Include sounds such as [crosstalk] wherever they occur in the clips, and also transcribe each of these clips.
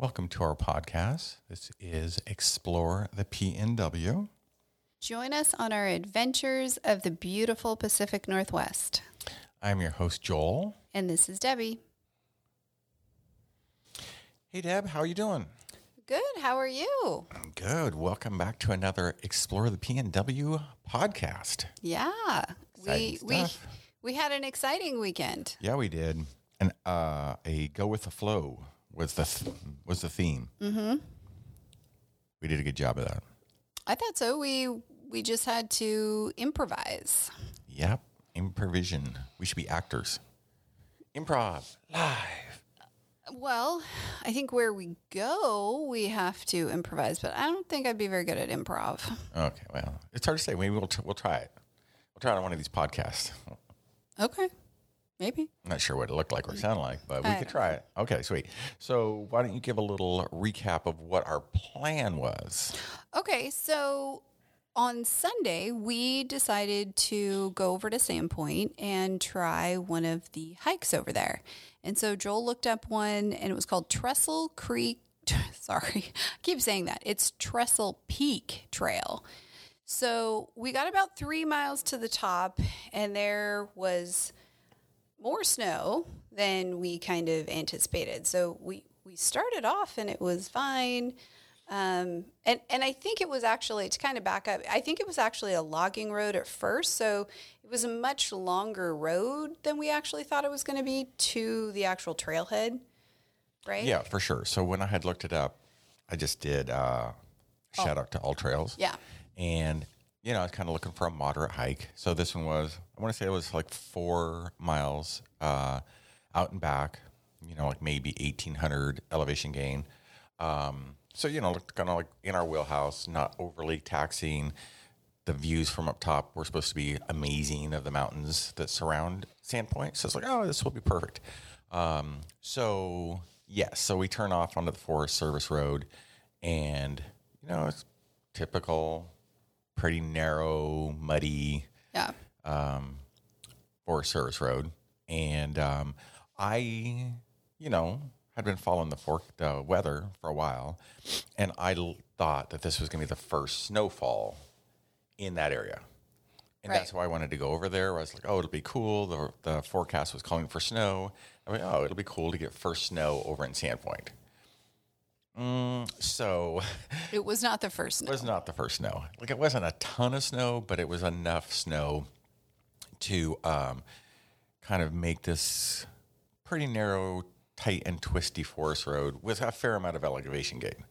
Welcome to our podcast. This is Explore the PNW. Join us on our adventures of the beautiful Pacific Northwest. I'm your host, Joel. And this is Debbie. Hey, Deb, how are you doing? Good. How are you? I'm good. Welcome back to another Explore the PNW podcast. Yeah. Exciting we stuff. we we had an exciting weekend. Yeah, we did. And uh, a go with the flow was the th- was the theme. Mm-hmm. We did a good job of that. I thought so. We we just had to improvise. Yep, improvision. We should be actors. Improv live. Well, I think where we go, we have to improvise, but I don't think I'd be very good at improv. Okay, well, it's hard to say. Maybe we'll t- we'll try it. We'll try it on one of these podcasts. Okay. Maybe. I'm not sure what it looked like or mm. sounded like, but we I could try it. Okay, sweet. So why don't you give a little recap of what our plan was? Okay, so on Sunday, we decided to go over to Sandpoint and try one of the hikes over there. And so Joel looked up one and it was called Trestle Creek. [laughs] Sorry, I keep saying that. It's Trestle Peak Trail. So we got about three miles to the top and there was more snow than we kind of anticipated. So we, we started off and it was fine. Um, and, and I think it was actually, to kind of back up, I think it was actually a logging road at first. So it was a much longer road than we actually thought it was going to be to the actual trailhead, right? Yeah, for sure. So when I had looked it up, I just did uh, shout out to AllTrails. Yeah. And, you know, I was kind of looking for a moderate hike. So this one was, I want to say it was like four miles uh, out and back, you know, like maybe 1800 elevation gain. Um, so, you know, kind of like in our wheelhouse, not overly taxing. The views from up top were supposed to be amazing of the mountains that surround Sandpoint. So it's like, oh, this will be perfect. Um, so, yes, so we turn off onto the Forest Service Road and, you know, it's typical, pretty narrow, muddy Yeah. Forest Service Road. And um, I, you know, had been following the fork the weather for a while, and I l- thought that this was going to be the first snowfall in that area. And that's why I wanted to go over there. I was like, oh, it'll be cool. The, the forecast was calling for snow. I mean, oh, it'll be cool to get first snow over in Sandpoint. Mm, so [laughs] It was not the first snow. it was not the first snow. Like it wasn't a ton of snow, but it was enough snow to um, kind of make this pretty narrow, tight, and twisty forest road with a fair amount of elevation gain.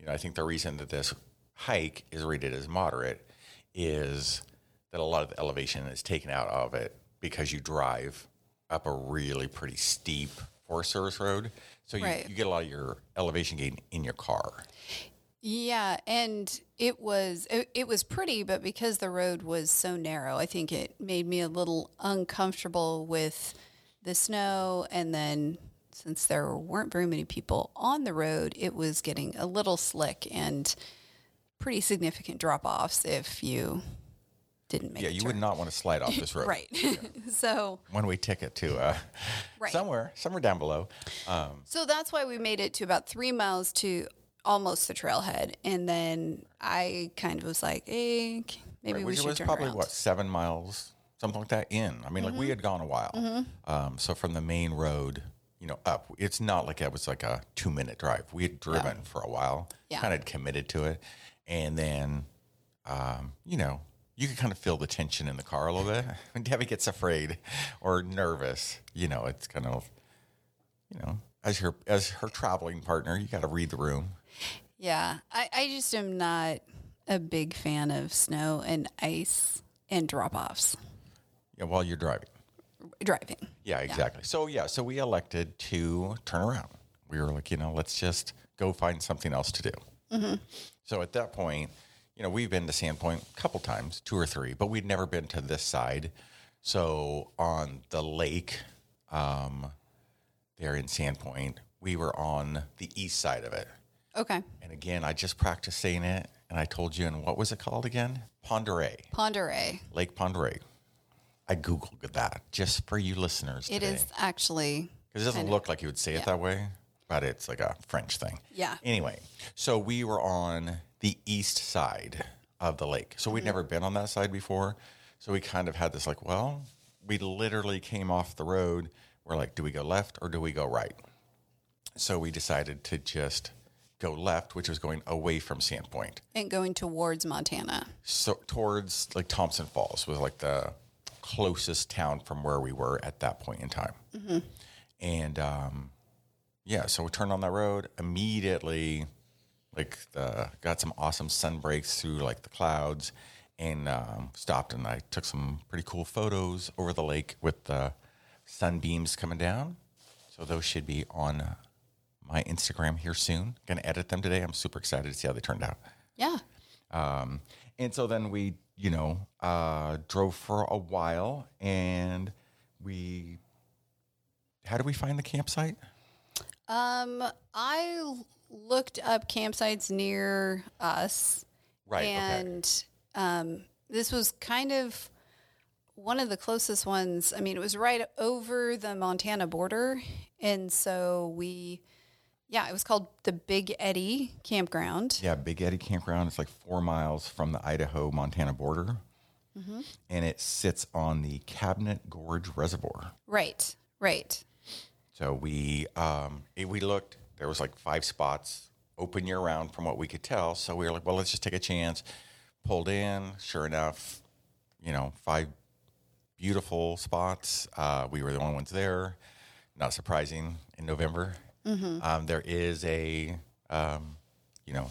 You know, I think the reason that this hike is rated as moderate is that a lot of the elevation is taken out of it because you drive up a really pretty steep Forest Service road. So you, Right. you get a lot of your elevation gain in your car. Yeah, and it was it, it was pretty, but because the road was so narrow, I think it made me a little uncomfortable with the snow. And then since there weren't very many people on the road, it was getting a little slick and pretty significant drop offs if you didn't make Yeah, you turn. would not want to slide off this [laughs] road. right. [laughs] so One way ticket to uh, [laughs] Right. somewhere, somewhere down below. Um, So that's why we made it to about three miles to almost the trailhead, and then I kind of was like, "Hey, maybe we which should was turn probably around." what seven miles, something like that. In, I mean, like Mm-hmm. we had gone a while. Um, so from the main road, you know, up. It's not like it was like a two minute drive. We had driven for a while, Yeah. kind of committed to it, and then, um, you know. You could kind of feel the tension in the car a little bit. [laughs] When Debbie gets afraid or nervous, you know, it's kind of, you know, as her as her traveling partner, you got to read the room. Yeah, I, I just am not a big fan of snow and ice and drop offs Yeah, while you're driving. driving. Yeah, exactly. So yeah, so we elected to turn around. We were like, you know, let's just go find something else to do. Mm-hmm. So at that point, you know, we've been to Sandpoint a couple times, two or three, but we'd never been to this side. So on the lake, um, there in Sandpoint, we were on the east side of it. Okay, And again, I just practiced saying it, and I told you, and what was it called again? Pend Oreille, Ponderay. Lake Pend Oreille. I googled that just for you listeners. It today. is actually Because it doesn't look like you would say it that way. But it's like a French thing. Yeah. Anyway, so we were on the east side of the lake. So we'd never been on that side before. So we kind of had this like, well, we literally came off the road. We're like, do we go left or do we go right? So we decided to just go left, which was going away from Sandpoint. And going towards Montana. So towards like Thompson Falls was like the closest town from where we were at that point in time. And um, yeah, so we turned on that road immediately. Like the got some awesome sun breaks through like the clouds, and um, stopped and I took some pretty cool photos over the lake with the sunbeams coming down. So those should be on my Instagram here soon. Going to edit them today. I'm super excited to see how they turned out. Yeah. Um, and so then we, you know, uh, drove for a while and we, how did we find the campsite? Um, I looked up campsites near us. Right, okay. And um, this was kind of one of the closest ones. I mean, it was right over the Montana border. And so we, yeah, it was called the Big Eddy Campground. Yeah, Big Eddy Campground. It's like four miles from the Idaho Montana border. And it sits on the Cabinet Gorge Reservoir. Right, right. So we um, we looked. There was like five spots open year round, from what we could tell. So we were like, well, let's just take a chance. Pulled in. Sure enough, you know, five beautiful spots. Uh, we were the only ones there. Not surprising in November. Um, there is a, um, you know,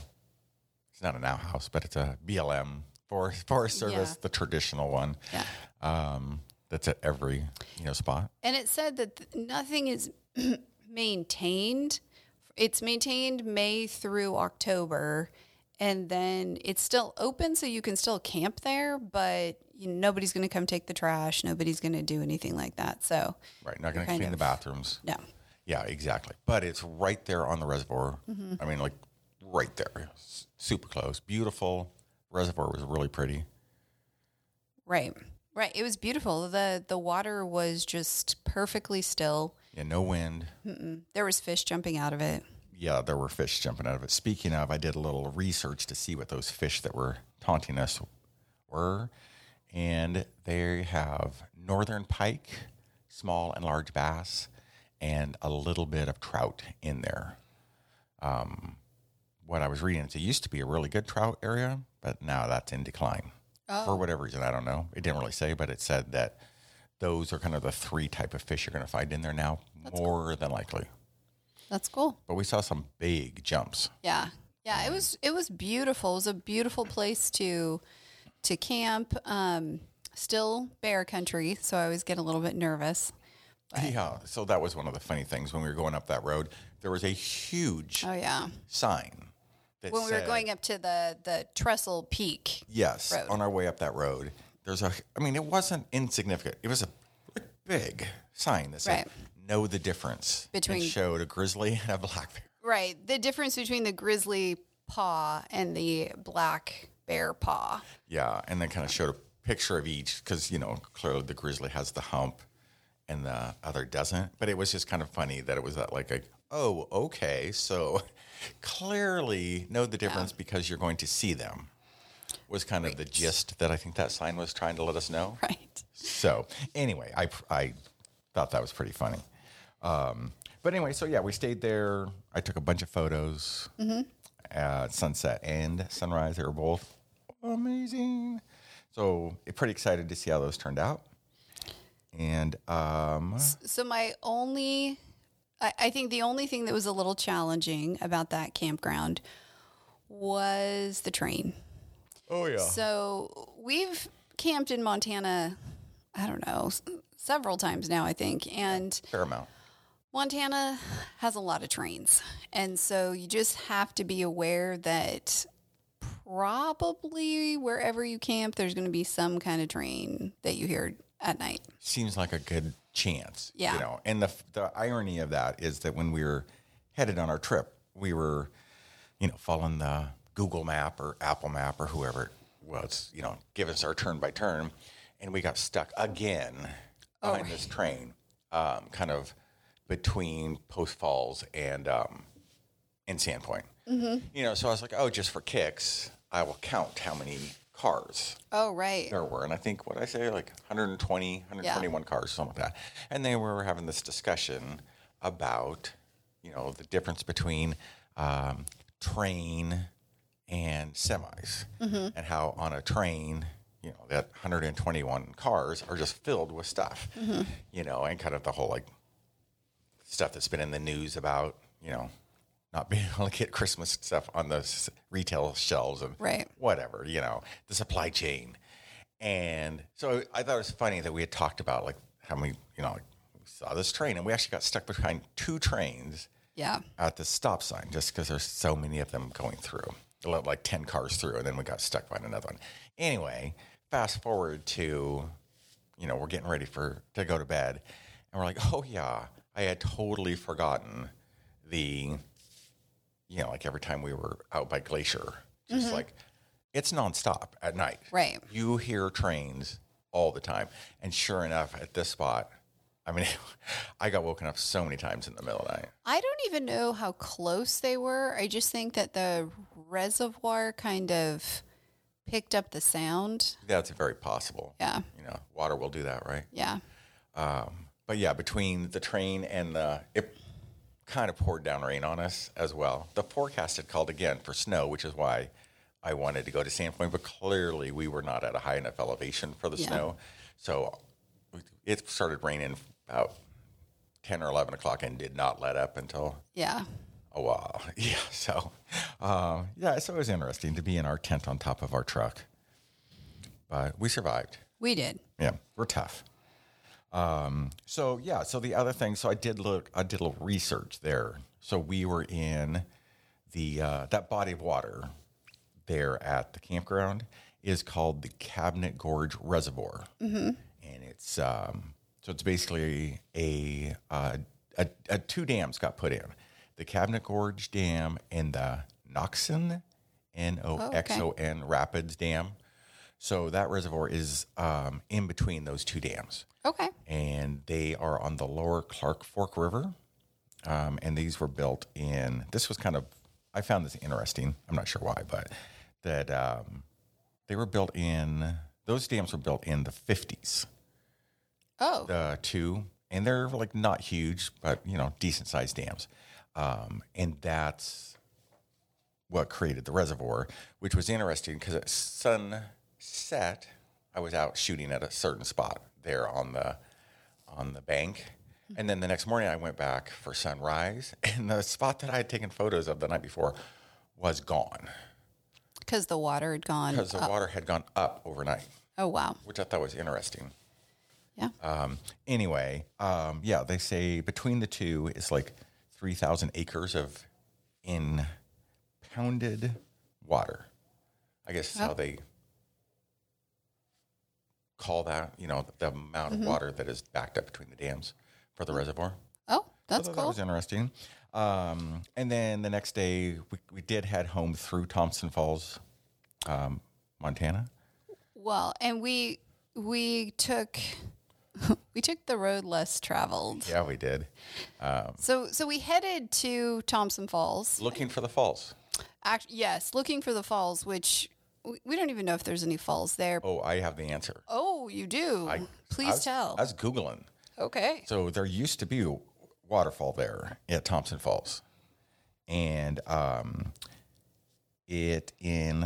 it's not an outhouse, but it's a BLM Forest Forest Service, Yeah. the traditional one. Yeah. Um, that's at every you know spot. And it said that th- nothing is [clears throat] maintained. It's maintained May through October, and then it's still open, so you can still camp there. But you know, nobody's going to come take the trash. Nobody's going to do anything like that. So Right, not going to clean the bathrooms. no, Yeah, exactly. But it's right there on the reservoir. Mm-hmm. I mean, like right there, S- super close, beautiful. Reservoir was really pretty. right, right. It was beautiful. the The water was just perfectly still. Yeah, no wind. There was fish jumping out of it. Yeah, there were fish jumping out of it. Speaking of, I did a little research to see what those fish that were taunting us were, and they have northern pike, small and large bass, and a little bit of trout in there. Um, what I was reading, is it used to be a really good trout area, but now that's in decline for whatever reason. I don't know. It didn't really say, but it said that those are kind of the three type of fish you're going to find in there now, more than likely. That's cool. But we saw some big jumps. Yeah. Yeah, it was it was beautiful. It was a beautiful place to to camp. Um still bear country, so I always get a little bit nervous. Yeah. So that was one of the funny things when we were going up that road. There was a huge Oh yeah. sign When we were going up to the the Trestle Peak. Yes, road. on our way up that road, there's a. I mean, it wasn't insignificant. It was a big sign that said Right. "Know the difference" Between- and showed a grizzly and a black bear. Right. The difference between the grizzly paw and the black bear paw. Yeah, and then kind of showed a picture of each because you know clearly the grizzly has the hump and the other doesn't. But it was just kind of funny that it was that like a oh okay so [laughs] clearly know the difference because you're going to see them was kind of the gist that I think that sign was trying to let us know. Right. So anyway, I I thought that was pretty funny. Um, but anyway, so yeah, we stayed there. I took a bunch of photos at sunset and sunrise. They were both amazing. So pretty excited to see how those turned out. And um, So my only, I, I think the only thing that was a little challenging about that campground was the train. oh yeah, So we've camped in Montana, I don't know, s- several times now, I think. And fair amount. Montana has a lot of trains. And so you just have to be aware that probably wherever you camp, there's going to be some kind of train that you hear at night. seems like a good chance. Yeah. You know, and the the irony of that is that when we were headed on our trip, we were, you know, following the Google Map or Apple Map or whoever it was, you know, give us our turn by turn, and we got stuck again behind this train, um, kind of between Post Falls and um, and Sandpoint. You know, so I was like, oh, just for kicks, I will count how many cars Oh, right. there were. And I think, what did I say, like 120, 121 cars, something like that. And they were having this discussion about, you know, the difference between um, train and semis and how on a train, you know, that 121 cars are just filled with stuff, you know, and kind of the whole like stuff that's been in the news about, you know, not being able to get Christmas stuff on the s- retail shelves and Right. whatever, you know, the supply chain. And so I thought it was funny that we had talked about like how we, you know, like, we saw this train and we actually got stuck behind two trains Yeah. at the stop sign just because there's so many of them going through. Like 10 cars through, and then we got stuck behind another one. Anyway, fast forward to, you know, we're getting ready for to go to bed, and we're like, oh yeah, I had totally forgotten the, you know, like every time we were out by Glacier, just like it's nonstop at night. Right. You hear trains all the time, and sure enough, at this spot. I mean, [laughs] I got woken up so many times in the middle of the night. I don't even know how close they were. I just think that the reservoir kind of picked up the sound. That's very possible. Yeah. You know, water will do that, right? Yeah. Um, but yeah, between the train and the, it kind of poured down rain on us as well. The forecast had called again for snow, which is why I wanted to go to Sandpoint, but clearly we were not at a high enough elevation for the Yeah. snow. So it started raining about 10 or 11 o'clock and did not let up until Yeah. a while. [laughs] Yeah. So, um, yeah, so it was interesting to be in our tent on top of our truck. But we survived. We did. Yeah, we're tough. Um, so yeah, so the other thing, so I did look, I did a little research there. So we were in the uh, that body of water there at the campground is called the Cabinet Gorge Reservoir, and it's um, so it's basically a, uh, a a two dams got put in, the Cabinet Gorge Dam and the Noxon N O X O N Rapids Dam. So that reservoir is um, in between those two dams, Okay. and they are on the lower Clark Fork River. Um, and these were built in. This was kind of. I found this interesting. I'm not sure why, but that um, they were built in. Those dams were built in the 50s. Oh. The two, and they're like not huge, but you know, decent sized dams. Um, and that's what created the reservoir, which was interesting because at sunset, I was out shooting at a certain spot there on the on the bank. And then the next morning, I went back for sunrise, [laughs] and the spot that I had taken photos of the night before was gone Because the water had gone. because the water had gone up overnight, Oh, wow. which I thought was interesting. Yeah. Um, anyway, um, yeah, they say between the two is like 3,000 acres of impounded water. I guess is how they call that, you know, the amount of water that is backed up between the dams for the reservoir. oh, that's So That was interesting. Um, and then the next day, we, we did head home through Thompson Falls, um, Montana. Well, and we we took [laughs] we took the road less traveled. Yeah, we did. So so we headed to Thompson Falls. Looking for the falls. Act, yes, looking for the falls, which we, don't even know if there's any falls there. Oh, I have the answer. Oh, you do. I, Please I was, tell. I was Googling. okay. So there used to be a waterfall there at Thompson Falls. And um, it in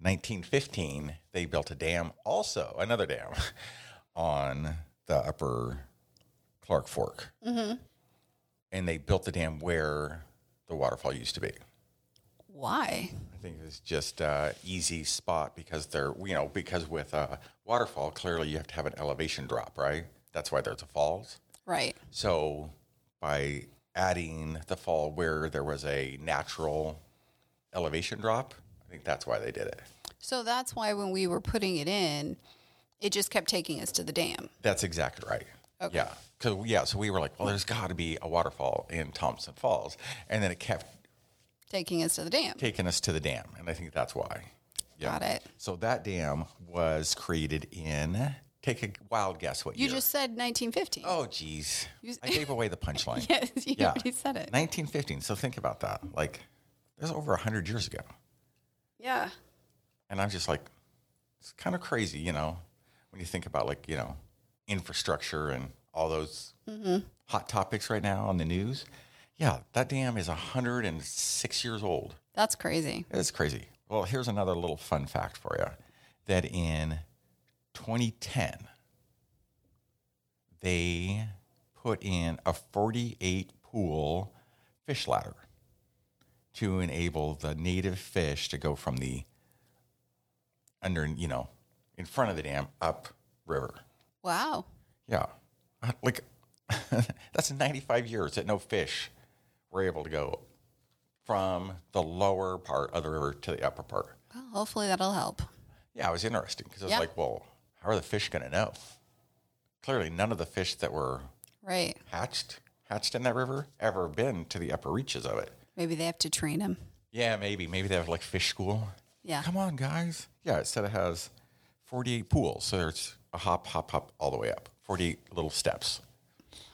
1915, they built a dam, also another dam, [laughs] on the upper Clark Fork. Mm-hmm. And they built the dam where the waterfall used to be. Why? I think it's just a easy spot because they're you know because with a waterfall clearly you have to have an elevation drop right that's why there's a falls Right. so by adding the fall where there was a natural elevation drop I think that's why they did it So that's why when we were putting it in, it just kept taking us to the dam. that's exactly right Okay. yeah because yeah so we were like well there's got to be a waterfall in Thompson Falls and then it kept Taking us to the dam. taking us to the dam and I think that's why yeah. Got it. So that dam was created in Take a wild guess what You year. just said 1915. Oh, geez. You- I gave away the punchline. [laughs] yes, you yeah. already said it. 1915. So think about that. Like, was over 100 years ago. Yeah. And I'm just like, it's kind of crazy, you know, when you think about like, you know, infrastructure and all those mm-hmm. hot topics right now on the news. Yeah, that dam is 106 years old. That's crazy. It's crazy. Well, here's another little fun fact for you that in 2010, they put in a 48 pool fish ladder to enable the native fish to go from the under, you know, in front of the dam up river. Wow. Yeah. [laughs] Like, [laughs] that's 95 years that no fish were able to go from the lower part of the river to the upper part. Well, hopefully that'll help. Yeah, it was interesting because I was Yeah. like, well, how are the fish going to know? Clearly, none of the fish that were Right. hatched hatched in that river ever been to the upper reaches of it. Maybe they have to train them. Yeah, maybe. Maybe they have like fish school. Yeah. Come on, guys. Yeah, it said it has 48 pools. So there's a hop, hop, hop all the way up. 48 little steps.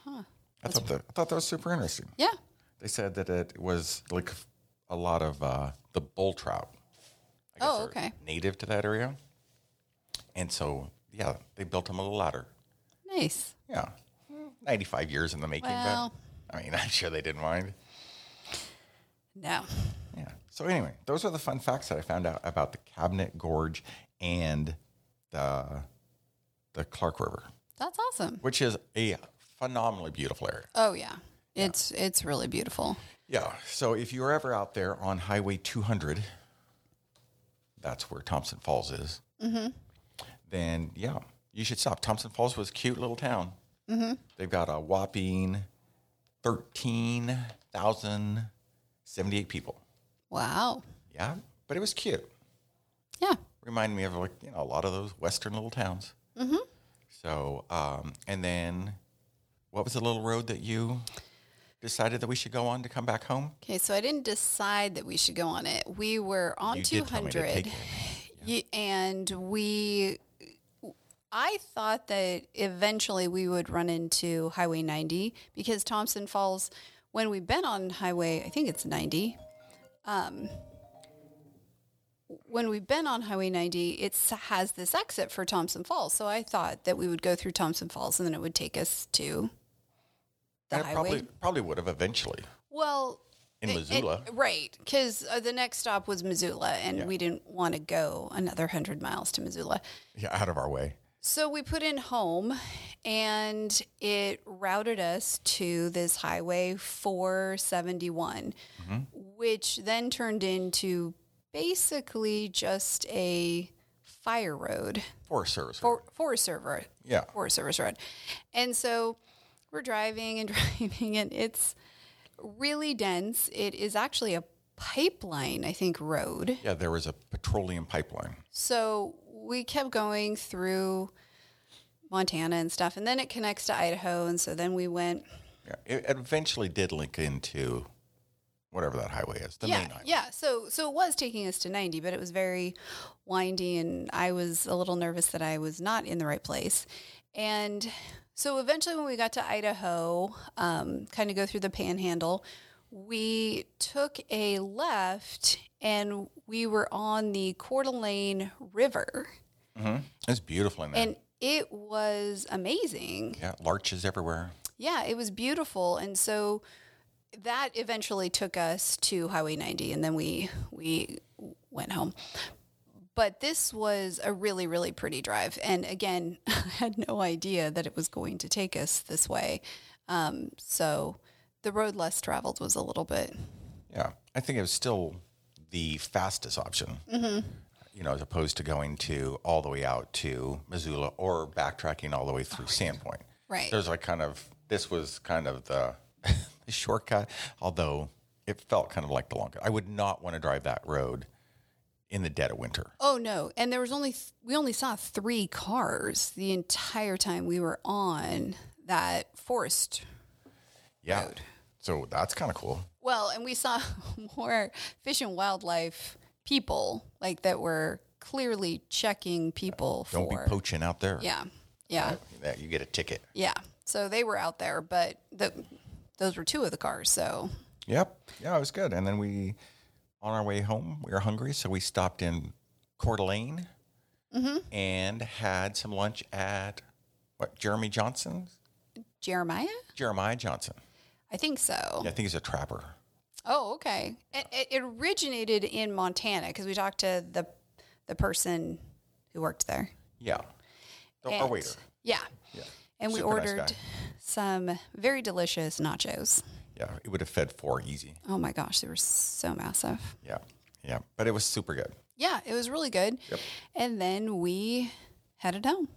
Huh. I, thought that, I thought that was super interesting. Yeah. They said that it was like a lot of uh, the bull trout. I guess Oh, are okay. Native to that area. And so, yeah, they built them a little ladder. Nice. Yeah. 95 years in the making. Well- but, I mean, [laughs] I'm sure they didn't mind. No. Yeah. So anyway, those are the fun facts that I found out about the Cabinet Gorge and the the Clark River, That's awesome. which is a phenomenally beautiful area. Oh yeah. It's it's really beautiful. Yeah. So if you're ever out there on Highway 200, that's where Thompson Falls is. Mm-hmm. Then yeah, you should stop. Thompson Falls was a cute little town. Mm-hmm. They've got a whopping thirteen thousand seventy-eight people. Wow. Yeah, but it was cute. Yeah. Remind me of like you know a lot of those western little towns. Mm-hmm. So um, and then what was the little road that you decided that we should go on to come back home? Okay, so I didn't decide that we should go on it. We were on You two did tell me to hundred, take it. [laughs] and we. I thought that eventually we would run into Highway 90 because Thompson Falls, when we've been on Highway, I think it's 90. Um, when we've been on Highway 90, it has this exit for Thompson Falls. So I thought that we would go through Thompson Falls and then it would take us to the highway. probably probably would have eventually. Well, In it- it- Missoula. right? Because uh, the next stop was Missoula, and we didn't want to go another hundred miles to Missoula. Yeah, out of our way. So we put in home, and it routed us to this highway 471, which then turned into basically just a fire road. Forest Service. For, Forest Server. Yeah. Forest Service Road. And so we're driving and [laughs] driving, and it's really dense. It is actually a pipeline, I think, road. yeah, there was a petroleum pipeline. So we kept going through Montana and stuff, and then it connects to Idaho. And so then we went, Yeah, it eventually did link into whatever that highway is, the yeah, main highway. yeah. So so it was taking us to 90, but it was very windy, and I was a little nervous that I was not in the right place. And so eventually, when we got to Idaho, um, kind of go through the Panhandle, we took a left, and we were on the Coeur d'Alene River, It's beautiful in there. and it was amazing. yeah, larches everywhere. Yeah, it was beautiful, and so that eventually took us to Highway 90, and then we we went home. But this was a really really pretty drive, and again, [laughs] I had no idea that it was going to take us this way. Um, so the road less traveled was a little bit. Yeah, I think it was still the fastest option. Mm-hmm. You know, as opposed to going to all the way out to Missoula or backtracking all the way through Sandpoint. Right. There's like kind of this was kind of the, [laughs] the shortcut, although it felt kind of like the long cut. I would not want to drive that road in the dead of winter. Oh no! And there was only th- we only saw three cars the entire time we were on that forest Yeah. Road. So that's kind of cool. Well, and we saw [laughs] more fish and wildlife people like that were clearly checking people for Don't for be poaching out there. yeah. Yeah. That you get a ticket. Yeah. So they were out there, but the, those were two of the cars. So Yep. Yeah, it was good. And then we, on our way home, we were hungry, so we stopped in Coeur d'Alene mm-hmm. and had some lunch at what Jeremy Johnson's, Jeremiah? Jeremiah Johnson. I think so. Yeah, I think he's a trapper. Oh, okay. It, it, originated in Montana because we talked to the the person who worked there. Yeah, the, our waiter. Yeah. Yeah, And we Super nice ordered guy. some very delicious nachos. Yeah, it would have fed four easy. Oh my gosh, they were so massive. Yeah, yeah, but it was super good. Yeah, it was really good. Yep. And then we headed home.